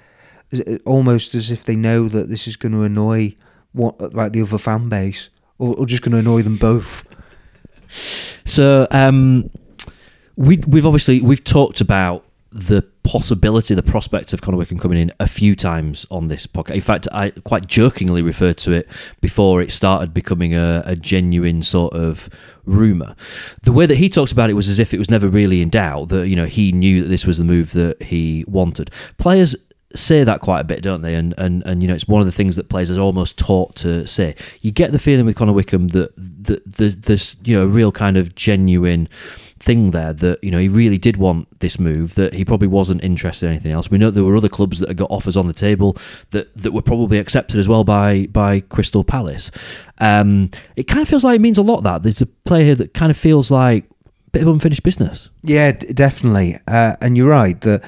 uh, almost as if they know that this is going to annoy what like the other fan base, or, or just going to annoy them both. So um, we we've obviously we've talked about the possibility, the prospect of Connor Wickham coming in a few times on this podcast. In fact, I quite jokingly referred to it before it started becoming a, a genuine sort of rumor. The way that he talks about it was as if it was never really in doubt that you know he knew that this was the move that he wanted. Players say that quite a bit, don't they? And and and you know, it's one of the things that players are almost taught to say. You get the feeling with Connor Wickham that that there's you know a real kind of genuine thing there that you know he really did want this move that he probably wasn't interested in anything else we know there were other clubs that had got offers on the table that that were probably accepted as well by by Crystal Palace um it kind of feels like it means a lot that there's a player here that kind of feels like a bit of unfinished business Yeah, d- definitely. Uh, and you're right that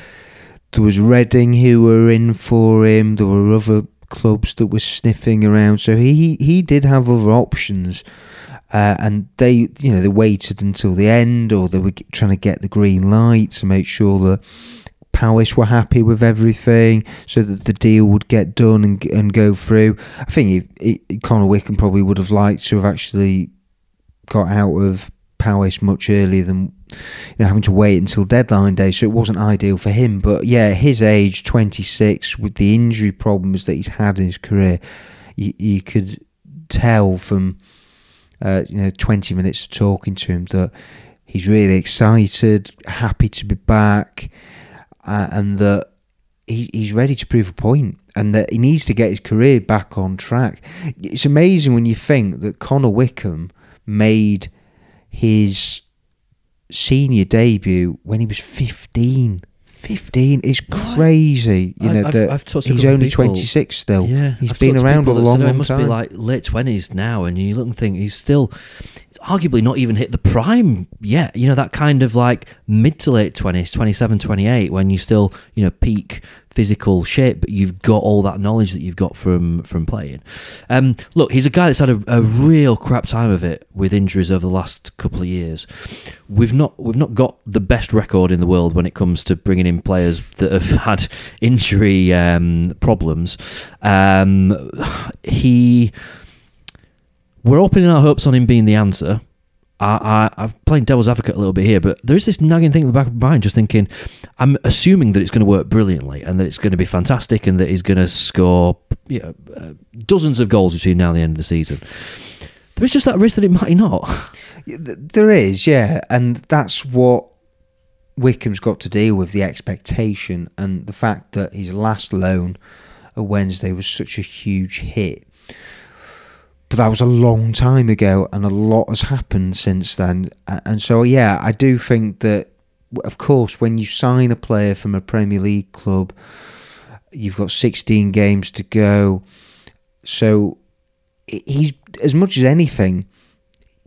there was Reading who were in for him. There were other clubs that were sniffing around. So he he did have other options. Uh, and they, you know, they waited until the end, or they were trying to get the green light to make sure that Palace were happy with everything, so that the deal would get done and and go through. I think it, it, Connor Wickham probably would have liked to have actually got out of Palace much earlier than you know having to wait until deadline day. So it wasn't ideal for him. But yeah, his age, twenty six, with the injury problems that he's had in his career, you, you could tell from uh, you know twenty minutes of talking to him that he's really excited, happy to be back, uh, and that he, he's ready to prove a point and that he needs to get his career back on track. It's amazing when you think that Connor Wickham made his senior debut when he was 15. 15 is crazy, you know. I've- that I've to he's only people- 26 still. Yeah, he's I've been around a long, said, "Oh, long He must time. be like late twenties now, and you look and think he's still arguably not even hit the prime yet. You know that kind of like mid to late twenties, 27, 28, when you still you know peak physical shape, but you've got all that knowledge that you've got from from playing. Um, look, he's a guy that's had a, a real crap time of it with injuries over the last couple of years. We've not we've not got the best record in the world when it comes to bringing in players that have had injury um, problems. Um, he we're opening our hopes on him being the answer. I, I, I'm playing devil's advocate a little bit here, but there is this nagging thing in the back of my mind, just thinking, I'm assuming that it's going to work brilliantly and that it's going to be fantastic and that he's going to score you know, uh, dozens of goals between now and the end of the season. There is just that risk that it might not. There is, yeah, and that's what Wickham's got to deal with the expectation and the fact that his last loan a Wednesday was such a huge hit. But that was a long time ago, and a lot has happened since then. And so, yeah, I do think that, of course, when you sign a player from a Premier League club, you've got 16 games to go. So, he's as much as anything,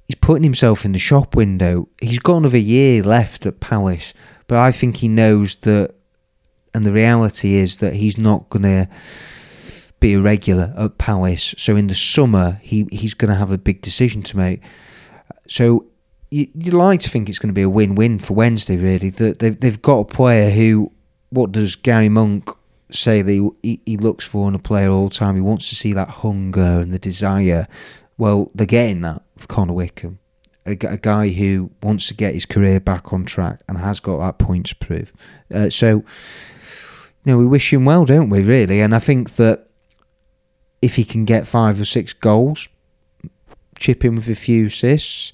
he's putting himself in the shop window. He's got another year left at Palace, but I think he knows that, and the reality is that he's not going to be a regular at Palace. So in the summer, he, he's going to have a big decision to make. So you, would like to think it's going to be a win-win for Wednesday, really. That they've, they've got a player who, what does Gary Monk say that he, he looks for in a player all the time? He wants to see that hunger and the desire. Well, they're getting that with Connor Wickham. A, a, guy who wants to get his career back on track and has got that point to prove. Uh, so, you know, we wish him well, don't we, really? And I think that if he can get five or six goals, chip in with a few assists,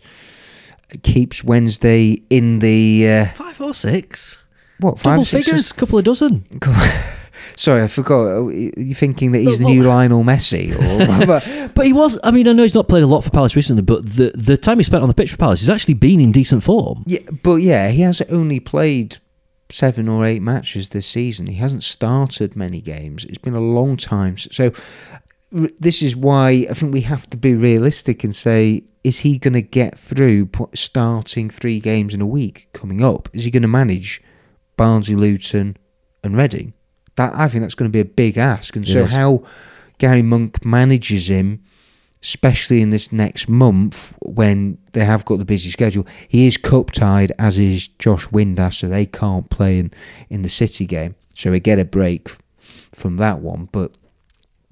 keeps Wednesday in the uh, five or six. What five Double figures, couple of dozen. Sorry, I forgot. You're thinking that he's the new Lionel Messi, or but he was. I mean, I know he's not played a lot for Palace recently, but the the time he spent on the pitch for Palace, he's actually been in decent form. Yeah, but yeah, he has only played seven or eight matches this season. He hasn't started many games. It's been a long time. So this is why I think we have to be realistic and say, is he going to get through starting three games in a week coming up? Is he going to manage Barnsley, Luton, and Reading? That I think that's going to be a big ask. And so, how Gary Monk manages him, especially in this next month when they have got the busy schedule, he is cup tied, as is Josh Windass, so they can't play in, in the City game. So we get a break from that one, but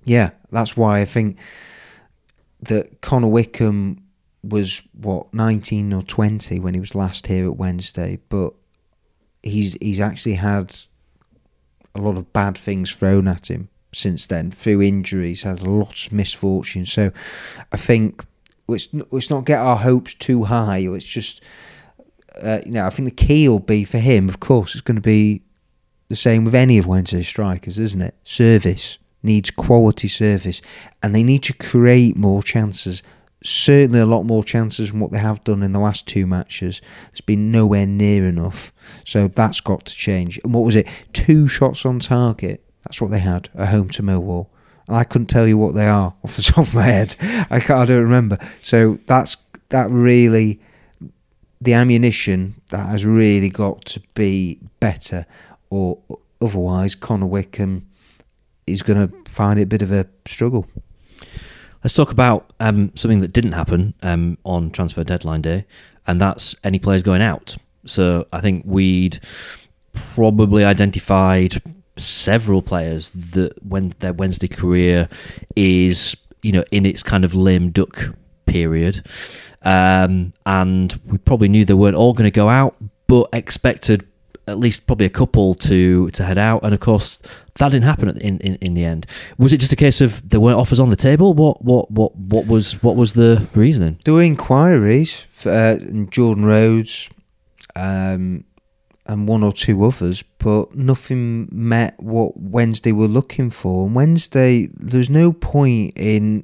yeah, that's why I think that Connor Wickham was what 19 or 20 when he was last here at Wednesday, but he's he's actually had a lot of bad things thrown at him since then through injuries, had lots of misfortune. So I think let's let's not get our hopes too high. It's just uh, you know I think the key will be for him. Of course, it's going to be the same with any of Wednesday's strikers, isn't it? Service needs quality service and they need to create more chances. Certainly, a lot more chances than what they have done in the last two matches. It's been nowhere near enough. So that's got to change. And what was it? Two shots on target. That's what they had at home to Millwall. And I couldn't tell you what they are off the top of my head. I, can't, I don't remember. So that's that really the ammunition that has really got to be better, or otherwise Connor Wickham is going to find it a bit of a struggle. Let's talk about um, something that didn't happen um, on transfer deadline day, and that's any players going out. So I think we'd probably identified several players that when their Wednesday career is you know in its kind of lame duck period, um, and we probably knew they weren't all going to go out, but expected at least probably a couple to to head out, and of course that didn't happen in, in, in the end. Was it just a case of there weren't offers on the table? What what what what was what was the reasoning? There were inquiries for uh, Jordan Rhodes, um, and one or two others, but nothing met what Wednesday were looking for. And Wednesday, there's no point in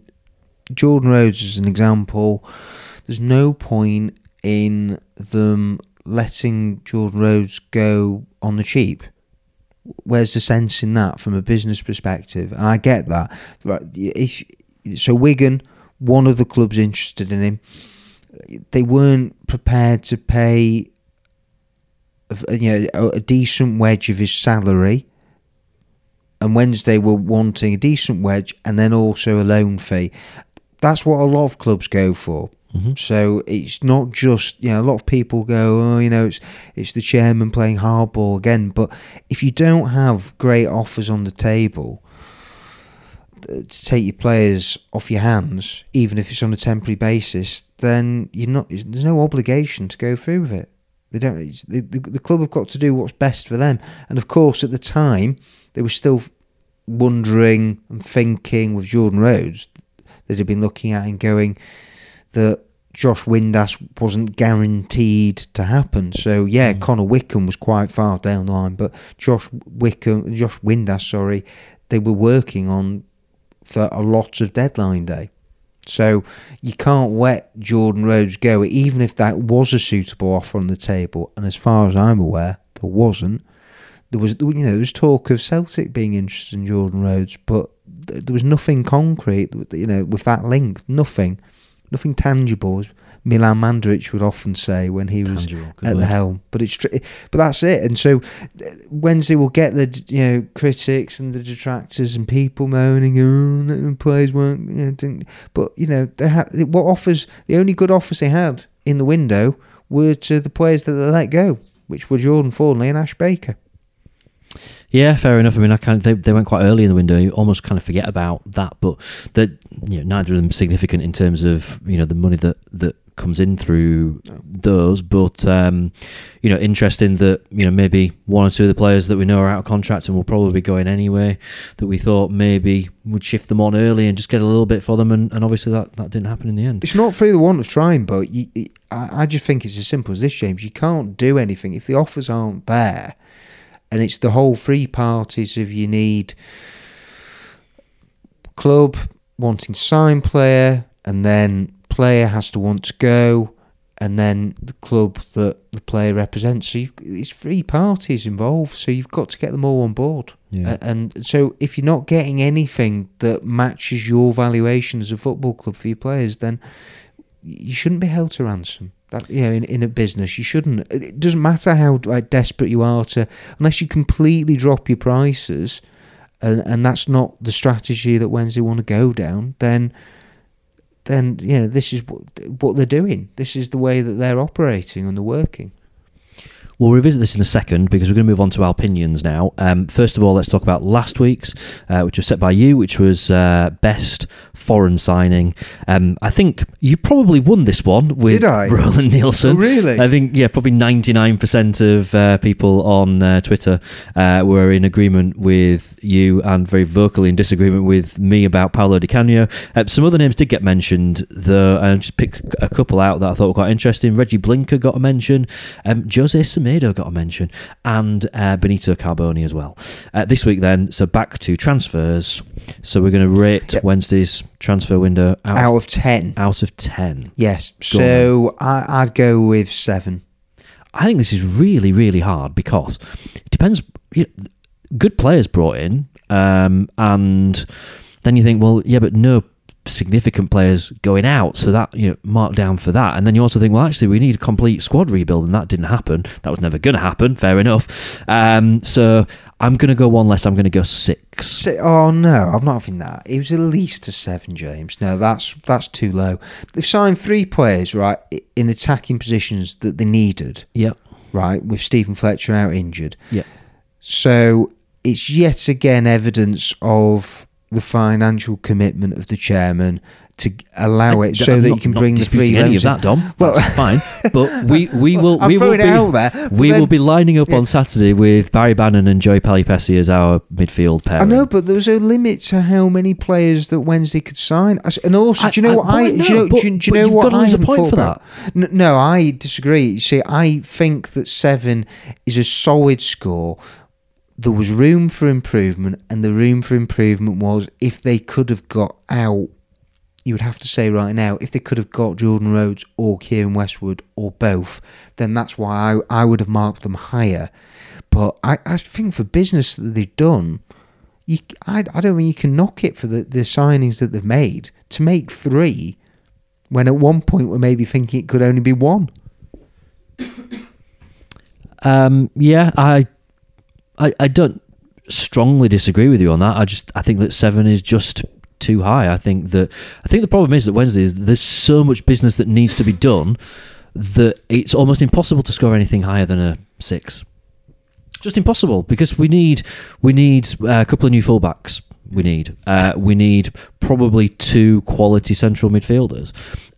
Jordan Rhodes as an example. There's no point in them letting Jordan Rhodes go on the cheap. Where's the sense in that from a business perspective? And I get that. If so, Wigan, one of the clubs interested in him, they weren't prepared to pay, you know, a decent wedge of his salary. And Wednesday were wanting a decent wedge and then also a loan fee. That's what a lot of clubs go for. Mm-hmm. So it's not just you know a lot of people go oh you know it's it's the chairman playing hardball again. But if you don't have great offers on the table uh, to take your players off your hands even if it's on a temporary basis then you're not there's no obligation to go through with it. They don't the, the, the club have got to do what's best for them. And of course at the time they were still wondering and thinking with Jordan Rhodes that had been looking at and going that Josh Windass wasn't guaranteed to happen. So yeah, hmm. Connor Wickham was quite far down the line, but Josh Wickham, Josh Windass, sorry, they were working on for a lot of deadline day. So you can't let Jordan Rhodes go, even if that was a suitable offer on the table. And as far as I'm aware, there wasn't. There was, you know, there was talk of Celtic being interested in Jordan Rhodes, but th- there was nothing concrete, you know, with that link. Nothing, nothing tangible. As Milan Mandaric would often say when he was Tangible, at the word. helm. But it's, tr- but that's it. And so uh, Wednesday will get the you know critics and the detractors and people moaning, oh, players weren't, you know, didn't. But you know, they had what offers. The only good offers they had in the window were to the players that they let go, which were Jordan Thorniley and Ash Baker. Yeah, fair enough. I mean, I they, they went quite early in the window. You almost kind of forget about that, but that you know, neither of them significant in terms of you know the money that that comes in through those. But um, you know, interesting that you know maybe one or two of the players that we know are out of contract and will probably be going anyway. That we thought maybe would shift them on early and just get a little bit for them, and, and obviously that that didn't happen in the end. It's not through the want of trying, but you, I, I just think it's as simple as this, James. You can't do anything if the offers aren't there, and it's the whole three parties of you need club wanting to sign player, and then player has to want to go, and then the club that the player represents. So it's three parties involved, so you've got to get them all on board. Yeah. And so, if you're not getting anything that matches your valuation as a football club for your players, then you shouldn't be held to ransom. That you know, in, in a business, you shouldn't. It doesn't matter how like, desperate you are to, unless you completely drop your prices, and and that's not the strategy that Wednesday want to go down. Then, then you know, this is what what they're doing. This is the way that they're operating and they're working. We'll revisit this in a second because we're going to move on to our opinions now. Um, first of all, let's talk about last week's, uh, which was set by you, which was uh, best foreign signing. Um, I think you probably won this one with Did I? Roland Nilsson. Oh, really? I think yeah, probably ninety nine percent of uh, people on uh, Twitter uh, were in agreement with you and very vocally in disagreement with me about Paolo Di Canio. Uh, some other names did get mentioned, though. and I just picked a couple out that I thought were quite interesting. Reggie Blinker got a mention. Um, Jose Semedo got a mention, and uh, Benito Carboni as well. Uh, this week, then, so back to transfers. So we're going to rate Yep. Wednesday's transfer window out, Out of ten, out of ten. yes. Go So I, I'd go with seven. I think this is really, really hard because it depends. You know, good players brought in, um, and then you think, well, yeah, but no significant players going out, so that you know, mark down for that. And then you also think, well, actually, we need a complete squad rebuild, and that didn't happen. That was never going to happen. Fair enough. Um, so I'm going to go one less. I'm going to go six. Oh no, I'm not having that. It was at least a seven, James. No, that's that's too low. They've signed three players, right, in attacking positions that they needed, Yep. right, with Stephen Fletcher out injured. Yep. So it's yet again evidence of the financial commitment of the chairman to allow it so I'm that not- you can bring the three any of that, Dom. Well- That's fine. But we we will we will be out there, we then- will be lining up Yeah. on Saturday with Barry Bannan and Joey Pelupessy as our midfield pair. I know, but there was a limit to how many players that Wednesday could sign. And also, I- do you know I- what I? I do you know, know? but- do you, do you know what I lose a point for about? N- No, I disagree. You See, I think that seven is a solid score. There was room for improvement, and the room for improvement was if they could have got out. You would have to say right now, if they could have got Jordan Rhodes or Keiren Westwood or both, then that's why I, I would have marked them higher. But I, I think for business that they've done, you, I, I don't mean you can knock it for the, the signings that they've made. To make three, when at one point we're maybe thinking it could only be one. Um, yeah, I, I, I don't strongly disagree with you on that. I just I think that seven is just too high. I think that I think the problem is that Wednesday is there's so much business that needs to be done that it's almost impossible to score anything higher than a six. Just impossible because we need we need uh, a couple of new fullbacks. We need uh, we need probably two quality central midfielders,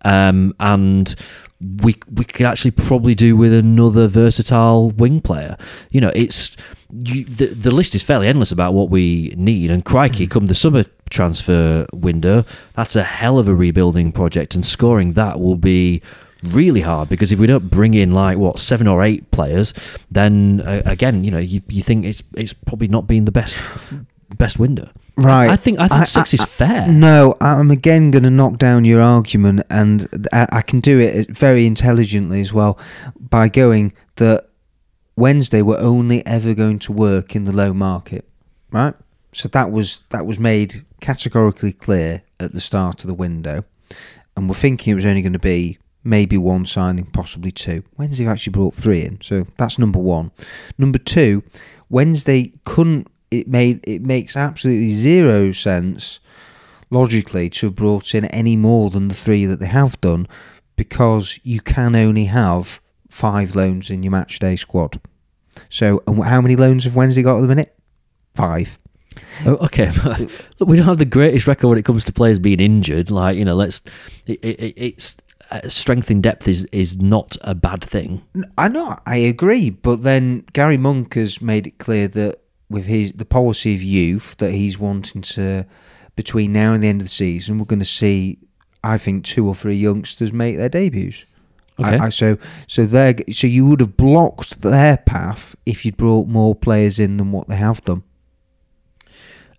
um, and we we could actually probably do with another versatile wing player. You know, it's you, the the list is fairly endless about what we need. And crikey, come the summer transfer window, that's a hell of a rebuilding project, and scoring that will be really hard because if we don't bring in like what seven or eight players, then uh, again, you know, you, you think it's it's probably not been the best best window. Right. I think I think six is fair. No, I'm again going to knock down your argument, and I, I can do it very intelligently as well by going that Wednesday were only ever going to work in the low market, right? So that was that was made categorically clear at the start of the window, and we're thinking it was only going to be maybe one signing, possibly two. Wednesday actually brought three in, so that's number one. Number two, Wednesday couldn't. It made it makes absolutely zero sense logically to have brought in any more than the three that they have done, because you can only have five loans in your match day squad. So, how many loans have Wednesday got at the minute? Five. Oh, okay, look, we don't have the greatest record when it comes to players being injured. Like you know, let's it, it, it's uh, strength in depth is is not a bad thing. I know, I agree, but then Gary Monk has made it clear that with his the policy of youth that he's wanting to between now and the end of the season, we're going to see, I think, two or three youngsters make their debuts. Okay. I, I, so so they so you would have blocked their path if you'd brought more players in than what they have done.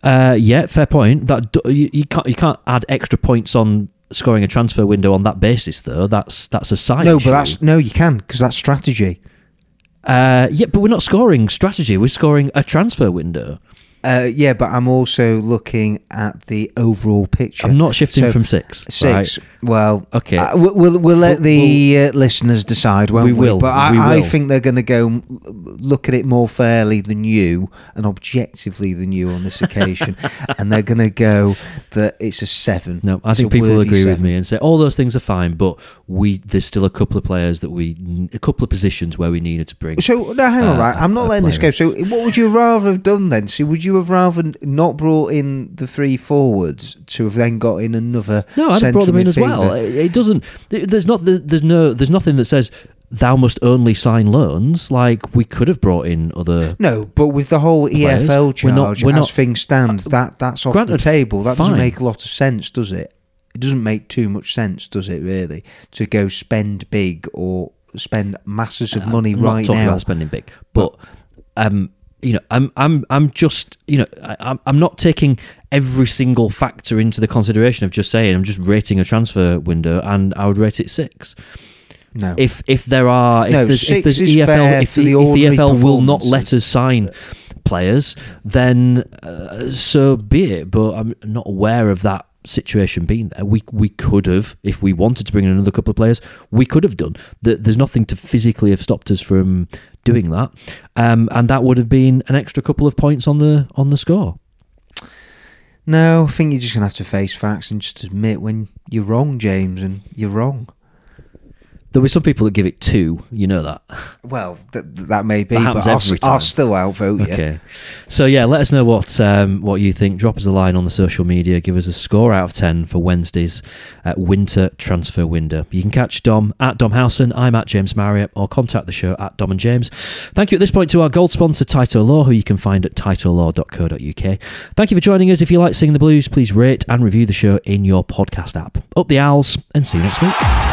Uh, yeah, fair point. That you, you can't you can't add extra points on scoring a transfer window on that basis, though. That's that's a side. No, issue. but that's no, you can because that's strategy. Uh, yeah, but we're not scoring strategy. We're scoring a transfer window. Uh, yeah, but I'm also looking at the overall picture. I'm not shifting So, from six. Six. Well, Okay. uh, we'll, we'll we'll let We'll- the uh, listeners decide. Won't We we, will, But I, we I think they're going to go look at it more fairly than you and objectively than you on this occasion, and they're going to go that it's a seven. No, I It's think people will agree with me and say all those things are fine, but we there's still a couple of players that we a couple of positions where we needed to bring. So no, hang on, Uh, right? I'm not letting this go. So, what would you rather have done then? So, would you have rather not brought in the three forwards to have then got in another? No, I'd have brought them in as well. It, it doesn't. There's not. There's no. There's nothing that says thou must only sign loans. Like we could have brought in other. No, but with the whole Players. EFL We're charge not- we're as not- things stand, that that's off the table. That doesn't make a lot of sense, does it? It doesn't make too much sense, does it? Really, to go spend big or spend masses of money I'm not right talking now. about spending big, but um, you know, I'm I'm I'm just you know, I, I'm I'm not taking every single factor into the consideration of just saying I'm just rating a transfer window, and I would rate it six. no, If if there are if No, there's if there's EFL if the, the if the EFL will not let us sign players, then uh, so be it. But I'm not aware of that situation being there. We we could have, if we wanted to bring in another couple of players, we could have done. There's nothing to physically have stopped us from doing that, um, and that would have been an extra couple of points on the on the score. no. I think you're just gonna have to face facts and just admit when you're wrong, James, and you're wrong. There were some people that give it two. You know that. Well, th- th- that may be, That but I'll, every I'll time. still outvote you. Okay. So yeah, let us know what um, what you think. Drop us a line on the social media. Give us a score out of ten for Wednesday's uh, winter transfer window. You can catch Dom at Dom Howson. I'm at James Marriott, or contact the show at Dom and James. Thank you at this point to our gold sponsor Taito Law, who you can find at taitolaw.co.uk. Thank you for joining us. If you like singing the blues, please rate and review the show in your podcast app. Up the owls, and see you next week.